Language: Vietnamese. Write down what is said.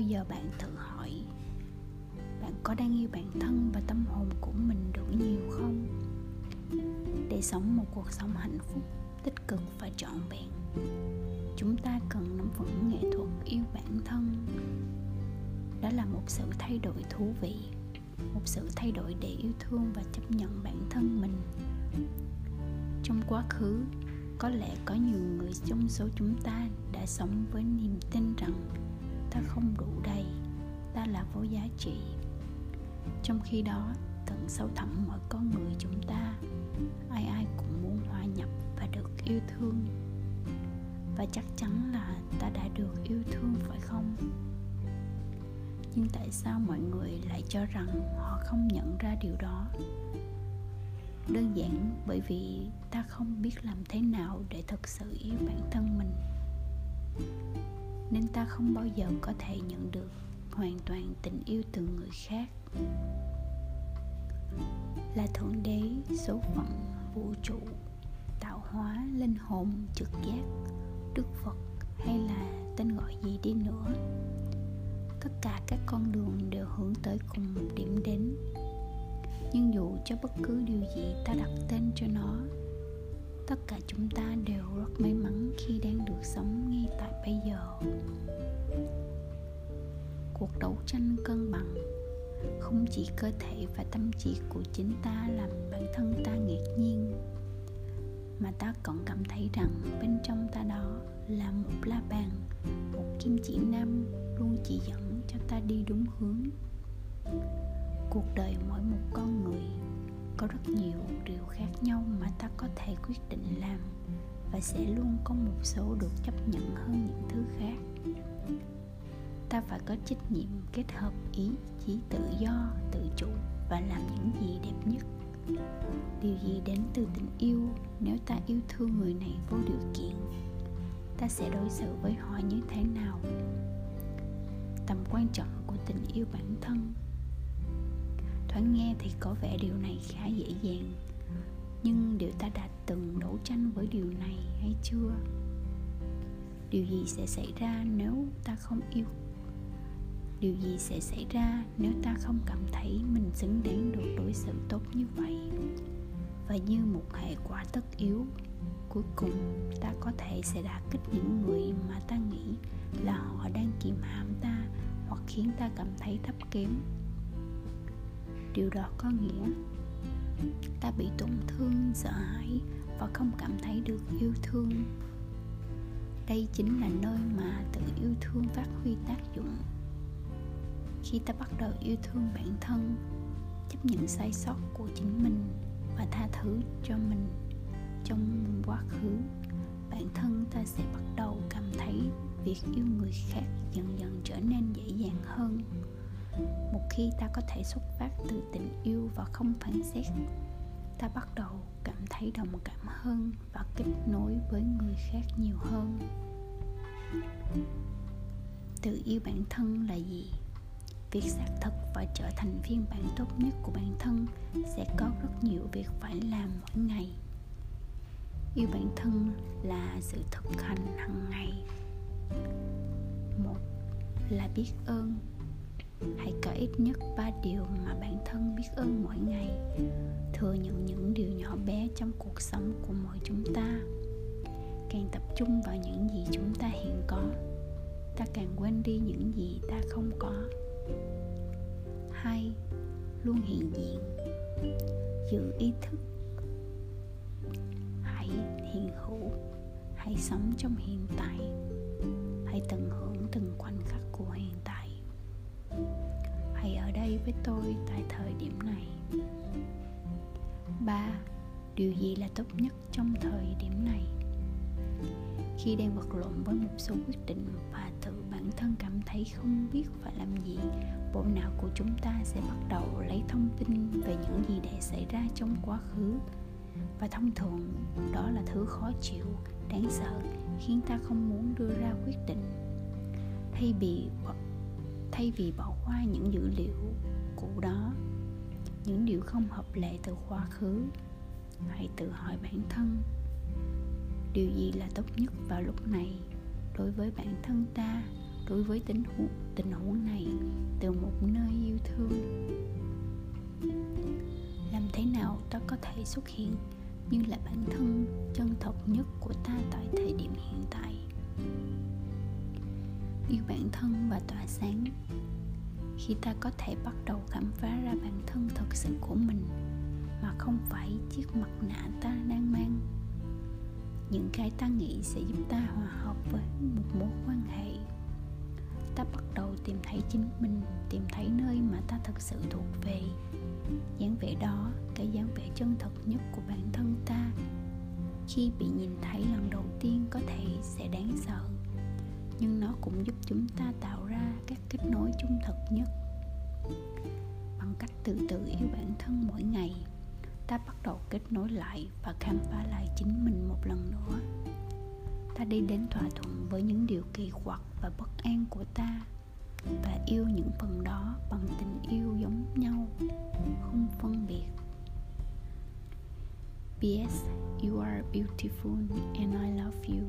bao giờ bạn tự hỏi bạn có đang yêu bản thân và tâm hồn của mình đủ nhiều không? Để sống một cuộc sống hạnh phúc, tích cực và trọn vẹn, chúng ta cần nắm vững nghệ thuật yêu bản thân. Đó là một sự thay đổi thú vị, một sự thay đổi để yêu thương và chấp nhận bản thân mình. Trong quá khứ, có lẽ có nhiều người trong số chúng ta đã sống với niềm tin rằng ta không đủ đầy, ta là vô giá trị. Trong khi đó, tận sâu thẳm mọi con người chúng ta, ai ai cũng muốn hòa nhập và được yêu thương. Và chắc chắn là ta đã được yêu thương, phải không? Nhưng tại sao mọi người lại cho rằng họ không nhận ra điều đó? Đơn giản bởi vì ta không biết làm thế nào để thực sự yêu bản thân mình nên ta không bao giờ có thể nhận được hoàn toàn tình yêu từ người khác. Là thượng đế, số phận, vũ trụ, tạo hóa, linh hồn, trực giác, đức phật hay là tên gọi gì đi nữa. Tất cả các con đường đều hướng tới cùng một điểm đến. Nhưng dù cho bất cứ điều gì ta đặt tên cho nó, tất cả chúng ta đều rất may mắn. Chỉ cơ thể và tâm trí của chính ta làm bản thân ta ngạc nhiên. Mà ta còn cảm thấy rằng bên trong ta đó là một la bàn, một kim chỉ nam luôn chỉ dẫn cho ta đi đúng hướng. Cuộc đời mỗi một con người có rất nhiều điều khác nhau mà ta có thể quyết định làm và sẽ luôn có một số được chấp nhận hơn những thứ khác ta phải có trách nhiệm kết hợp ý, chí, tự do, tự chủ và làm những gì đẹp nhất. Điều gì đến từ tình yêu? Nếu ta yêu thương người này vô điều kiện, ta sẽ đối xử với họ như thế nào? Tầm quan trọng của tình yêu bản thân. Thoáng nghe thì có vẻ điều này khá dễ dàng, nhưng điều ta đã từng đấu tranh với điều này hay chưa? Điều gì sẽ xảy ra nếu ta không yêu? Điều gì sẽ xảy ra nếu ta không cảm thấy mình xứng đáng được đối xử tốt như vậy? Và như một hệ quả tất yếu, cuối cùng ta có thể sẽ đả kích những người mà ta nghĩ là họ đang kìm hãm ta hoặc khiến ta cảm thấy thấp kém. Điều đó có nghĩa ta bị tổn thương, sợ hãi và không cảm thấy được yêu thương. Đây chính là nơi mà tự yêu thương phát huy tác dụng khi ta bắt đầu yêu thương bản thân, chấp nhận sai sót của chính mình và tha thứ cho mình trong quá khứ, bản thân ta sẽ bắt đầu cảm thấy việc yêu người khác dần dần trở nên dễ dàng hơn. Một khi ta có thể xuất phát từ tình yêu và không phán xét, ta bắt đầu cảm thấy đồng cảm hơn và kết nối với người khác nhiều hơn. Tự yêu bản thân là gì? Việc xác thực và trở thành phiên bản tốt nhất của bản thân sẽ có rất nhiều việc phải làm mỗi ngày. Yêu bản thân là sự thực hành hàng ngày. Một là biết ơn. Hãy có ít nhất ba điều mà bản thân biết ơn mỗi ngày. Thừa nhận những điều nhỏ bé trong cuộc sống của mỗi chúng ta. Càng tập trung vào những gì chúng ta hiện có, ta càng quên đi những gì ta không có hai luôn hiện diện. Giữ ý thức. Hãy hiện hữu. Hãy sống trong hiện tại. Hãy tận hưởng từng khoảnh khắc của hiện tại. Hãy ở đây với tôi tại thời điểm này. Ba, điều gì là tốt nhất trong thời điểm này? Khi đang vật lộn với một số quyết định và thử bản thân cảm thấy không biết phải làm gì, bộ não của chúng ta sẽ bắt đầu lấy thông tin về những gì đã xảy ra trong quá khứ. Và thông thường, đó là thứ khó chịu, đáng sợ, khiến ta không muốn đưa ra quyết định. Thay vì thay vì bỏ qua những dữ liệu cũ đó, những điều không hợp lệ từ quá khứ, hãy tự hỏi bản thân, điều gì là tốt nhất vào lúc này đối với bản thân ta? Đối với tình huống tình huống này từ một nơi yêu thương. Làm thế nào ta có thể xuất hiện như là bản thân chân thật nhất của ta tại thời điểm hiện tại? Yêu bản thân và tỏa sáng. Khi ta có thể bắt đầu khám phá ra bản thân thật sự của mình mà không phải chiếc mặt nạ ta đang mang, những cái ta nghĩ sẽ giúp ta hòa hợp với một mối quan hệ ta bắt đầu tìm thấy chính mình, tìm thấy nơi mà ta thật sự thuộc về. Dáng vẻ đó, cái dáng vẻ chân thật nhất của bản thân ta. Khi bị nhìn thấy lần đầu tiên có thể sẽ đáng sợ, nhưng nó cũng giúp chúng ta tạo ra các kết nối trung thực nhất. Bằng cách từ từ yêu bản thân mỗi ngày, ta bắt đầu kết nối lại và khám phá lại chính mình một lần nữa ta đi đến thỏa thuận với những điều kỳ quặc và bất an của ta và yêu những phần đó bằng tình yêu giống nhau, không phân biệt P.S. You are beautiful and I love you.